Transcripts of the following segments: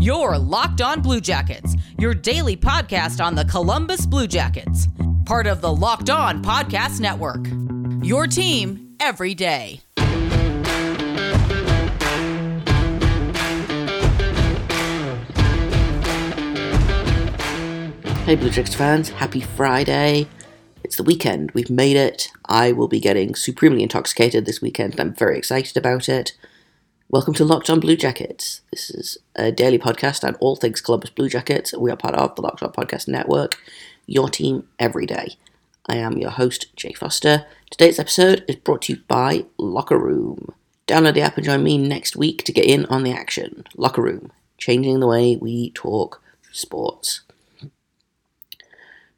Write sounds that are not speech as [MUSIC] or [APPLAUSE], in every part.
Your Locked On Blue Jackets, your daily podcast on the Columbus Blue Jackets, part of the Locked On Podcast Network. Your team every day. Hey Blue Jackets fans, happy Friday. It's the weekend, we've made it. I will be getting supremely intoxicated this weekend I'm very excited about it. Welcome to Locked On Blue Jackets. This is a daily podcast on all things Columbus Blue Jackets. We are part of the Locked On Podcast Network, your team every day. I am your host, Jay Foster. Today's episode is brought to you by Locker Room. Download the app and join me next week to get in on the action. Locker Room, changing the way we talk sports.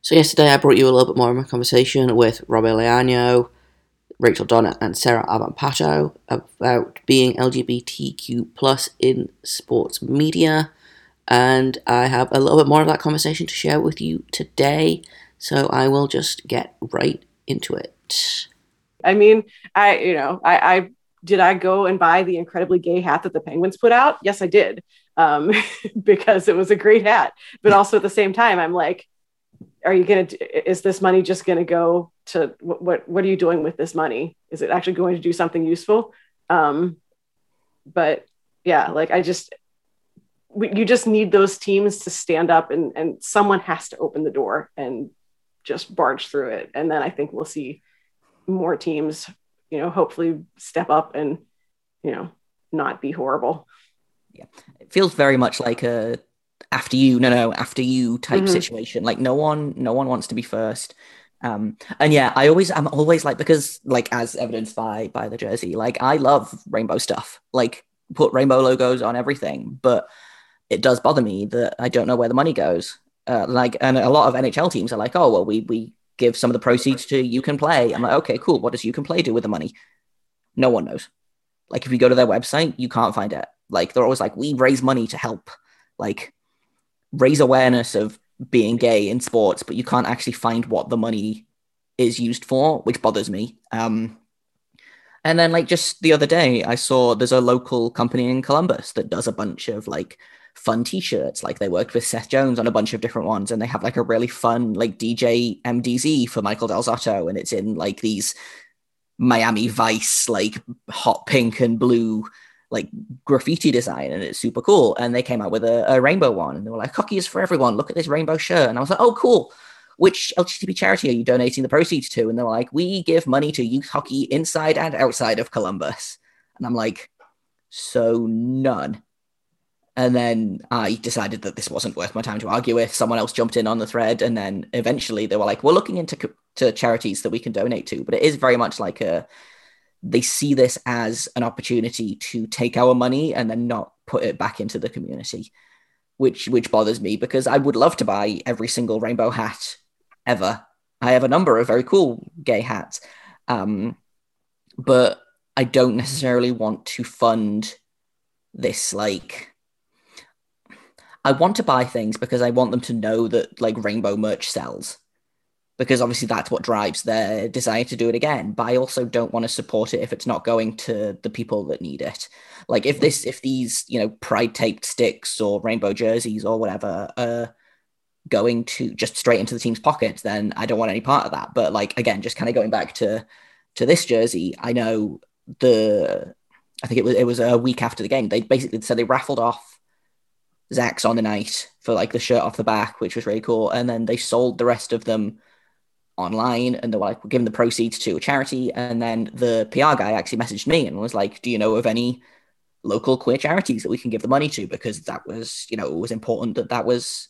So yesterday I brought you a little bit more of my conversation with Rob Leano, Rachel Donner, and Sarah Avampato about being LGBTQ plus in sports media. And I have a little bit more of that conversation to share with you today. So I will just get right into it. I mean, I you know, I, I did I go and buy the incredibly gay hat that the Penguins put out? Yes, I did, um, [LAUGHS] because it was a great hat. But also at the same time, I'm like, are you going to is this money just going to go to what, what, are you doing with this money? Is it actually going to do something useful? Um but yeah like i just we, you just need those teams to stand up and and someone has to open the door and just barge through it. And then i think we'll see more teams you know hopefully step up and you know not be horrible. Yeah. It feels very much like a after you no no after you type mm-hmm. situation. Like no one no one wants to be first. Um and yeah i always i'm always like because like as evidenced by by the jersey like i love rainbow stuff. Like put rainbow logos on everything but it does bother me that i don't know where the money goes. Uh, like and a lot of nhl teams are like oh well we we give some of the proceeds to you can play. I'm like okay cool. What does you can play do with the money? No one knows. Like if you go to their website you can't find it. Like they're always like we raise money to help. Like raise awareness of being gay in sports, but you can't actually find what the money is used for, which bothers me. Um, and then, like, just the other day, I saw there's a local company in Columbus that does a bunch of like fun t-shirts. Like, they worked with Seth Jones on a bunch of different ones, and they have like a really fun like DJ MDZ for Michael Del Zotto, and it's in like these Miami Vice like hot pink and blue like graffiti design and it's super cool. And they came out with a, a, rainbow one and they were like, hockey is for everyone. Look at this rainbow shirt. And I was like, oh, cool. Which LGBT charity are you donating the proceeds to? And they were like, we give money to youth hockey inside and outside of Columbus. And I'm like, so none. And then I decided that this wasn't worth my time to argue with. Someone else jumped in on the thread. And then eventually they were like, we're looking into to charities that we can donate to. But it is very much like a they see this as an opportunity to take our money and then not put it back into the community which which bothers me because i would love to buy every single rainbow hat ever. I have a number of very cool gay hats um, but i don't necessarily want to fund this like i want to buy things because i want them to know that like rainbow merch sells because obviously that's what drives their desire to do it again. But I also don't want to support it if it's not going to the people that need it. Like if this, if these, you know, pride taped sticks or rainbow jerseys or whatever are going to just straight into the team's pockets, then I don't want any part of that. But like again, just kind of going back to to this jersey, I know the I think it was it was a week after the game. They basically said they raffled off Zach's on the night for like the shirt off the back, which was really cool, and then they sold the rest of them online and they were like, we're giving the proceeds to a charity. And then the PR guy actually messaged me and was like, do you know of any local queer charities that we can give the money to? Because that was, you know, it was important that that was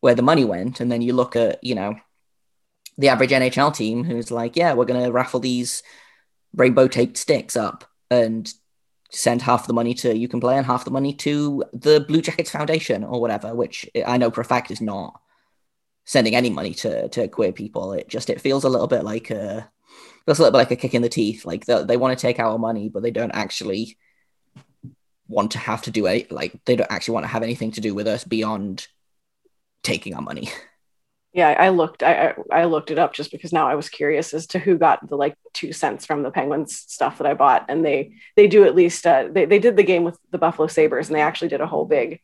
where the money went. And then you look at, you know, the average NHL team who's like, yeah, we're going to raffle these rainbow taped sticks up and send half the money to you can play and half the money to the Blue Jackets Foundation or whatever, which I know for a fact is not sending any money to to queer people. It just it feels a little bit like a feels a little bit like a kick in the teeth. Like they, they want to take our money, but they don't actually want to have to do it. Like they don't actually want to have anything to do with us beyond taking our money. [LAUGHS] Yeah, I looked. I I looked it up just because now I was curious as to who got the like two cents from the Penguins stuff that I bought, and they they do at least uh, they they did the game with the Buffalo Sabres, and they actually did a whole big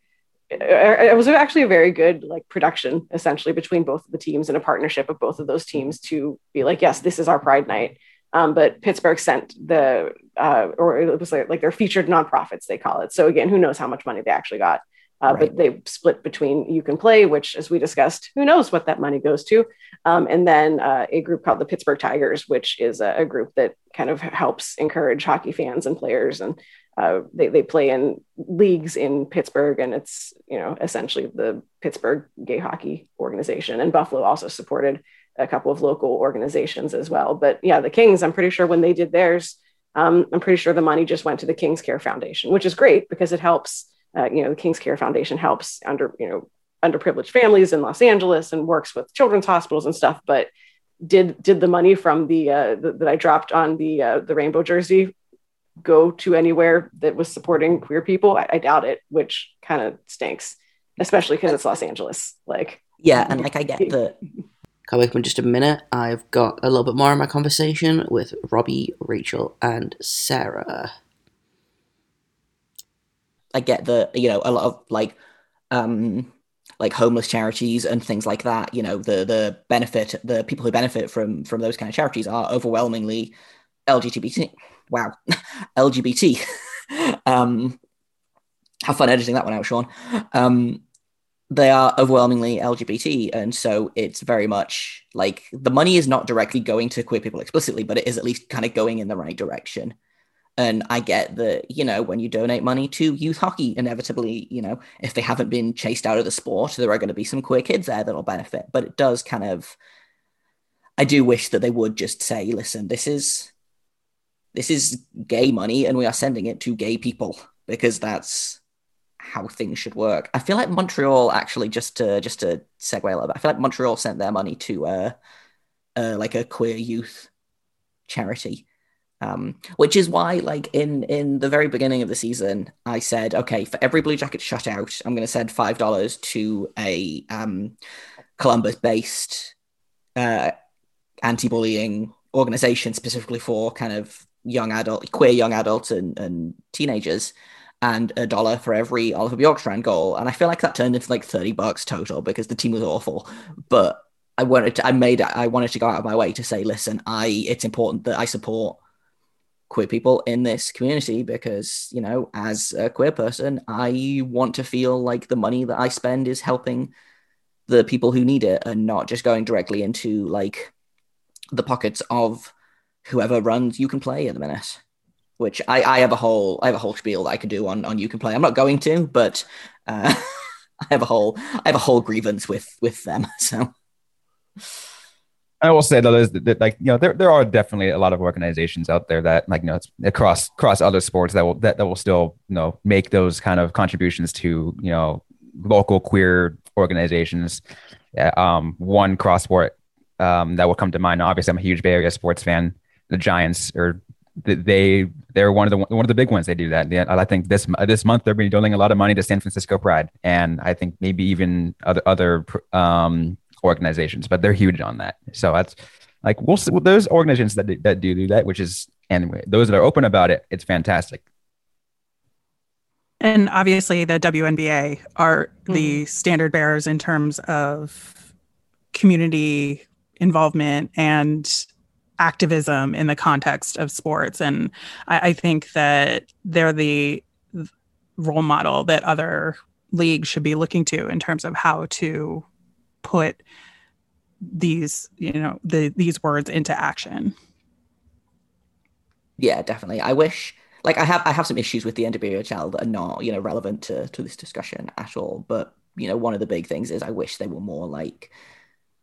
it was actually a very good like production essentially between both of the teams and a partnership of both of those teams to be like yes this is our pride night. Um, but pittsburgh sent the uh, or it was like, like their featured nonprofits they call it. So again who knows how much money they actually got. Uh, right. but they split between you can play which as we discussed who knows what that money goes to um, and then uh, a group called the pittsburgh tigers which is a, a, group that kind of helps encourage hockey fans and players and uh, they, they play in leagues in pittsburgh and it's you know essentially the pittsburgh gay hockey organization and buffalo also supported a couple of local organizations as well but yeah the kings i'm pretty sure when they did theirs um, i'm pretty sure the money just went to the kings care foundation which is great because it helps uh, you know, the King's Care Foundation helps under, you know, underprivileged families in Los Angeles and works with children's hospitals and stuff. But did did the money from the, uh, the that I dropped on the uh, the rainbow jersey go to anywhere that was supporting queer people? I, I doubt it, which kind of stinks, especially because it's Los Angeles. Like, yeah, and like I get the. Come back in just a minute. I've got a little bit more of my conversation with Robbie, Rachel, and Sarah. I get the you know a lot of like um like homeless charities and things like that you know the the benefit the people who benefit from from those kind of charities are overwhelmingly lgbt wow. [LAUGHS] Lgbt [LAUGHS] um have fun editing that one out sean. Um they are overwhelmingly lgbt and so it's very much like the money is not directly going to queer people explicitly but it is at least kind of going in the right direction. And I get that, you know, when you donate money to youth hockey, inevitably, you know, if they haven't been chased out of the sport, there are going to be some queer kids there that'll benefit. But it does kind of, I do wish that they would just say, listen, this is, this is gay money and we are sending it to gay people because that's how things should work. I feel like Montreal actually, just to, just to segue a little bit, I feel like Montreal sent their money to, uh, uh like a queer youth charity um, which is why, like in in the very beginning of the season, I said, okay, for every Blue Jacket shutout, I'm going to send five dollars to a um, Columbus-based uh, anti-bullying organization, specifically for kind of young adult, queer young adults and, and teenagers, and a dollar for every Oliver Bjorkstrand goal. And I feel like that turned into like thirty bucks total because the team was awful, but. I wanted to, I made I wanted to go out of my way to say, listen, I it's important that I support queer people in this community because you know as a queer person i want to feel like the money that i spend is helping the people who need it and not just going directly into like the pockets of whoever runs you can play at the minute which i i have a whole i have a whole spiel that i could do on on you can play i'm not going to but uh, [LAUGHS] i have a whole i have a whole grievance with with them [LAUGHS] so I will say though that, that like you know there, there are definitely a lot of organizations out there that like you know it's across across other sports that will that, that will still you know make those kind of contributions to you know local queer organizations. Um, one cross sport um, that will come to mind. Obviously, I'm a huge Bay Area sports fan. The Giants or they they're one of the one of the big ones. They do that. I think this this month they're going to be donating a lot of money to San Francisco Pride, and I think maybe even other other um, organizations, but they're huge on that. So that's like we'll see those organizations that do, that do do that, which is and those that are open about it. It's fantastic. And obviously, the WNBA are mm-hmm. the standard bearers in terms of community involvement and activism in the context of sports. And I, I think that they're the role model that other leagues should be looking to in terms of how to put these you know the these words into action. Yeah definitely. I wish like i have i have some issues with the nwhl that are not you know relevant to to this discussion at all. But you know one of the big things is i wish they were more like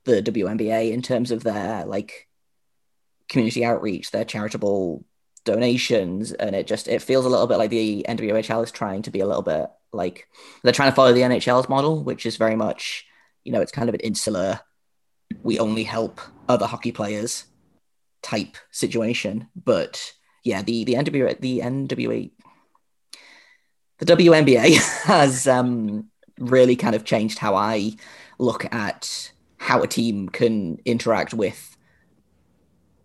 the WNBA in terms of their like community outreach their charitable donations and it just it feels a little bit like the NWHL is trying to be a little bit like they're trying to follow the NHL's model which is very much you know, it's kind of an insular, we only help other hockey players type situation. But yeah, the the NWA the NWA the WNBA [LAUGHS] has um, really kind of changed how I look at how a team can interact with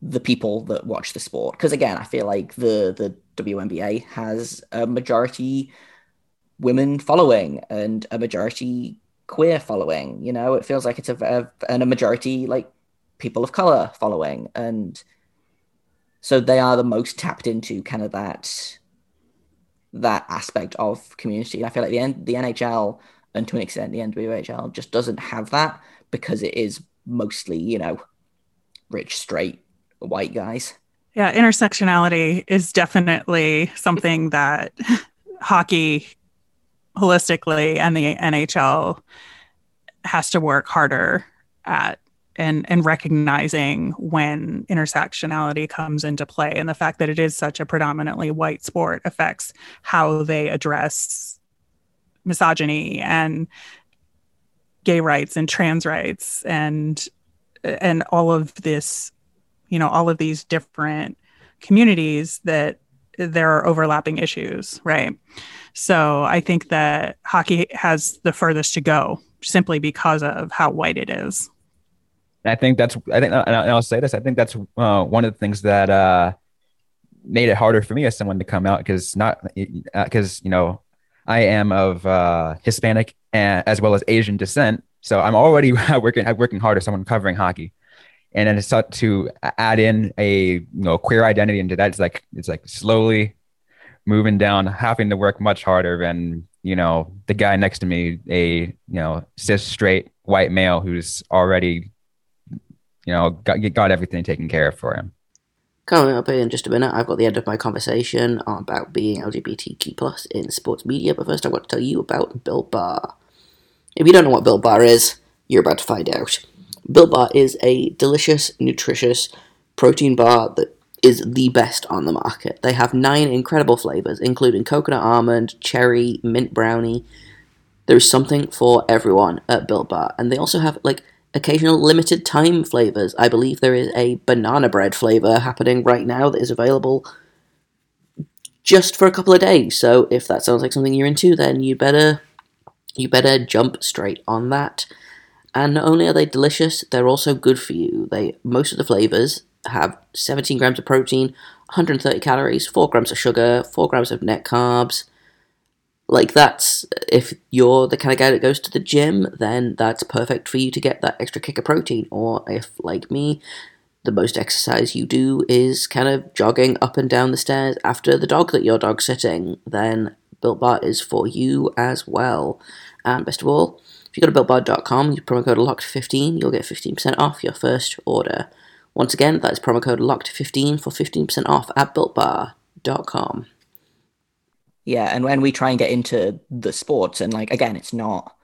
the people that watch the sport. Because again, I feel like the the WNBA has a majority women following and a majority queer following. You know, it feels like it's a, a and a majority like people of color following, and so they are the most tapped into kind of that that aspect of community. I feel like the the NHL and to an extent the NWHL just doesn't have that because it is mostly you know rich straight white guys. Yeah, intersectionality is definitely something that hockey holistically and the NHL has to work harder at and and recognizing when intersectionality comes into play and the fact that it is such a predominantly white sport affects how they address misogyny and gay rights and trans rights and and all of this you know all of these different communities that there are overlapping issues right? So i think that hockey has the furthest to go simply because of how white it is. I think that's I think and I'll say this I think that's uh, one of the things that uh, made it harder for me as someone to come out because not because uh, you know I am of uh, Hispanic and, as well as Asian descent, so I'm already [LAUGHS] working working hard as someone covering hockey, and then it's to add in a you know queer identity into that. It's like it's like slowly moving down, having to work much harder than you know the guy next to me, a you know cis straight white male who's already you know, got, got everything taken care of for him. Coming up in just a minute, I've got the end of my conversation about being LGBTQ plus in sports media, but first I want to tell you about Built Bar. If you don't know what Built Bar is, you're about to find out. Built Bar is a delicious, nutritious protein bar that is the best on the market. They have nine incredible flavors, including coconut almond, cherry, mint brownie. There's something for everyone at Built Bar, and they also have like occasional limited time flavors. I believe there is a banana bread flavor happening right now that is available just for a couple of days. So if that sounds like something you're into, then you better you better jump straight on that. And not only are they delicious, they're also good for you. They most of the flavors have 17 grams of protein, 130 calories, 4 grams of sugar, 4 grams of net carbs, like that's if you're the kind of guy that goes to the gym, then that's perfect for you to get that extra kick of protein. Or if, like me, the most exercise you do is kind of jogging up and down the stairs after the dog that your dog's sitting, then Built Bar is for you as well. And best of all, if you go to builtbar.com, use promo code LOCKED15, you'll get 15% off your first order. Once again, that is promo code LOCKED15 for 15% off at builtbar.com. Yeah, and when we try and get into the sports, and like again, it's not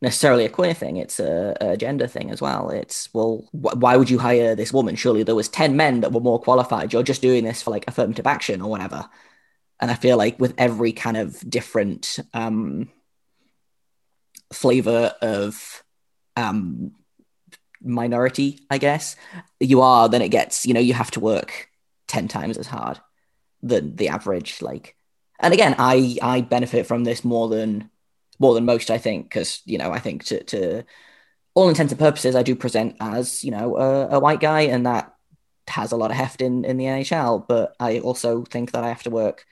necessarily a queer thing; it's a, a gender thing as well. It's well, wh- why would you hire this woman? Surely there was ten men that were more qualified. You're just doing this for like affirmative action or whatever. And I feel like with every kind of different um, flavor of um, minority, I guess you are, then it gets you know you have to work ten times as hard than the average like and again, I I benefit from this more than more than most. I think because you know I think to to all intents and purposes, I do present as you know a, a, white guy, and that has a lot of heft in in the NHL. But I also think that I have to work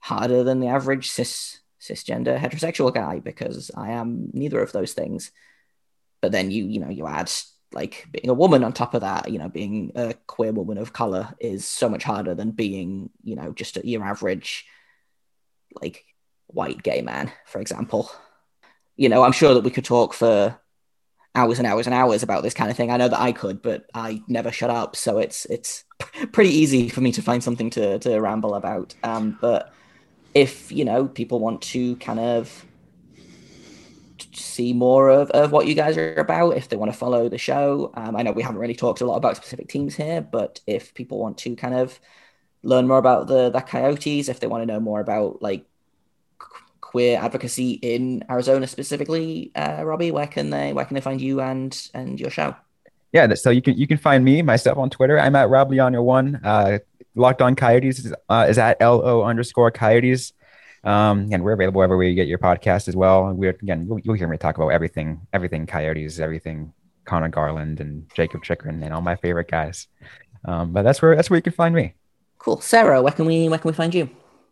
harder than the average cis cisgender heterosexual guy because I am neither of those things. But then you you know you add like being a woman on top of that, you know, being a queer woman of color is so much harder than being you know just your average like white gay man, for example. You know, I'm sure that we could talk for hours and hours and hours about this kind of thing. I know that I could, but I never shut up, so it's it's [LAUGHS] pretty easy for me to find something to to ramble about. Um, but if you know people want to kind of see more of, of what you guys are about if they want to follow the show um, i know we haven't really talked a lot about specific teams here but if people want to kind of learn more about the the Coyotes, if they want to know more about like queer advocacy in Arizona specifically, uh, Robbie, where can they where can they find you and and your show? Yeah, so you can you can find me myself on Twitter. I'm at Rob Leon one. Uh, Locked on Coyotes is, uh, is at lo underscore Coyotes. Um, and we're available everywhere you get your podcast as well. We're again, you'll, you'll hear me talk about everything, everything Coyotes, everything Connor Garland and Jacob Chychrun and all my favorite guys. Um, but that's where that's where you can find me. Cool. Sarah, where can we where can we find you?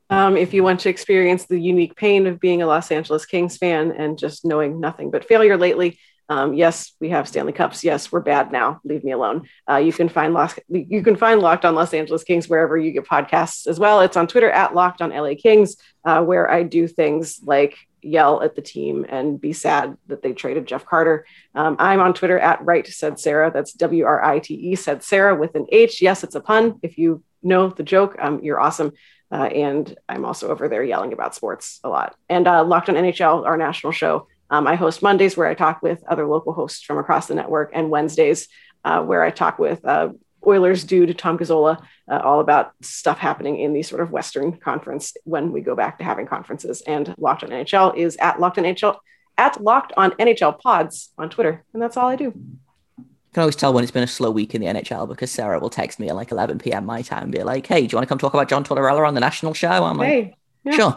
Um, if you want to experience the unique pain of being a Los Angeles Kings fan and just knowing nothing but failure lately, um, yes, we have Stanley Cups. Yes, we're bad now. Leave me alone. Uh, you can find you can find Locked on Los Angeles Kings wherever you get podcasts as well. It's on Twitter at Locked on LA Kings, uh, where I do things like yell at the team and be sad that they traded Jeff Carter. Um, I'm on Twitter at Right said Sarah. That's W R I T E said Sarah with an H. Yes, it's a pun. If you know the joke, um, you're awesome. Uh, and I'm also over there yelling about sports a lot. And uh, Locked on NHL, our national show, um, I host Mondays where I talk with other local hosts from across the network, and Wednesdays uh, where I talk with uh, Oilers dude Tom Gazzola uh, all about stuff happening in the sort of Western Conference when we go back to having conferences. And Locked on NHL is at Locked on NHL at Locked on NHL Pods on Twitter, and that's all I do. You can always tell when it's been a slow week in the NHL because Sarah will text me at like 11 p.m. my time and be like, "Hey, do you want to come talk about John Tortorella on the national show?" I'm like, Hey, yeah. "Sure."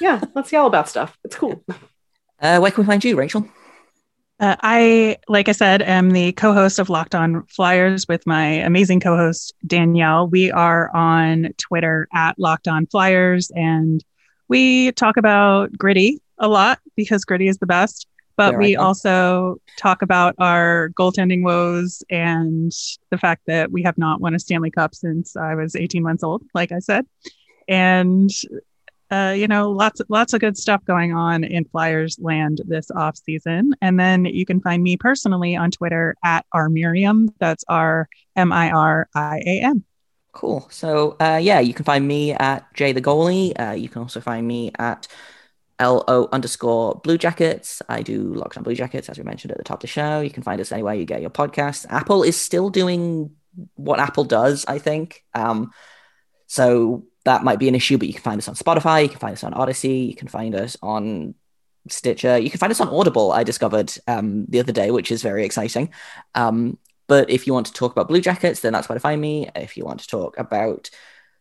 yeah, let's yell about stuff. It's cool. [LAUGHS] uh, where can we find you, Rachel? Uh, I, like I said, am the co host of Locked On Flyers with my amazing co host, Danielle. We are on Twitter at Locked On Flyers, and we talk about gritty a lot because gritty is the best. But we also talk about our goaltending woes and the fact that we have not won a Stanley Cup since I was 18 months old, like I said. And uh, you know, lots lots of good stuff going on in Flyers land this off season. And then you can find me personally on Twitter at R Miriam. That's R M I R I A M. Cool. So, uh, yeah, you can find me at Jay the Goalie. Uh, you can also find me at LO underscore Blue Jackets. I do Locked on Blue Jackets, as we mentioned at the top of the show. You can find us anywhere you get your podcasts. Apple is still doing what Apple does, I think. Um, so that might be an issue, but you can find us on Spotify, you can find us on Odyssey, you can find us on Stitcher, you can find us on Audible, I discovered um, the other day, which is very exciting. Um, but if you want to talk about Blue Jackets, then that's where to find me. If you want to talk about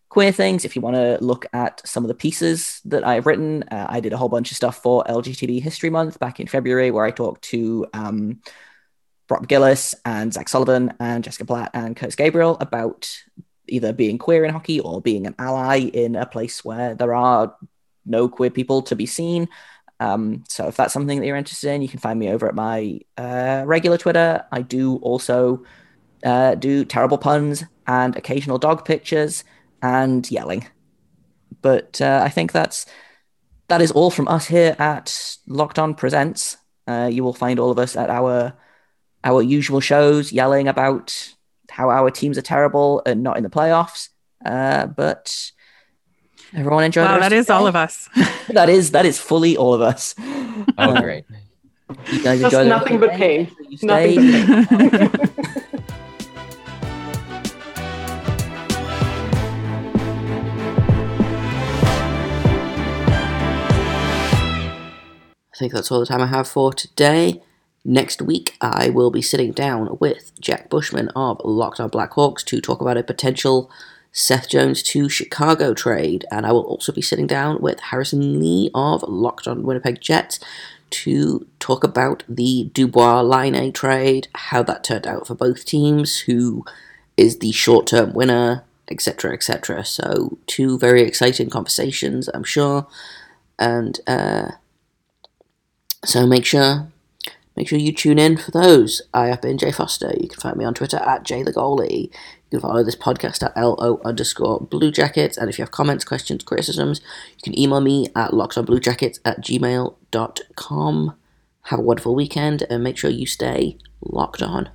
queer things, if you want to look at some of the pieces that I've written, uh, I did a whole bunch of stuff for LGTB History Month back in February, where I talked to um, Gillis and Zach Sullivan and Jessica Platt and Curtis Gabriel about either being queer in hockey or being an ally in a place where there are no queer people to be seen. Um, so if that's something that you're interested in, you can find me over at my uh, regular Twitter. I do also uh, do terrible puns and occasional dog pictures and yelling. But uh, I think that's that is all from us here at Locked On Presents. Uh, you will find all of us at our our usual shows, yelling about how our teams are terrible and not in the playoffs. Uh, but everyone enjoy. the Wow, rest that of is your all of us. [LAUGHS] [LAUGHS] That is that is fully all of us. [LAUGHS] Oh, great. You guys Just enjoy nothing but pain. You Nothing but pain. I think that's all the time I have for today. Next week, I will be sitting down with Jack Bushman of Locked on Blackhawks to talk about a potential Seth Jones to Chicago trade. And I will also be sitting down with Harrison Lee of Locked on Winnipeg Jets to talk about the Dubois Laine trade, how that turned out for both teams, who is the short term winner, etc. etc. So, two very exciting conversations, I'm sure. And, uh, so make sure make sure you tune in for those. I have been Jay Foster. You can find me on Twitter at the You can follow this podcast at LO underscore Blue Jackets. And if you have comments, questions, criticisms, you can email me at locksonbluejackets at gmail.com. Have a wonderful weekend and make sure you stay locked on.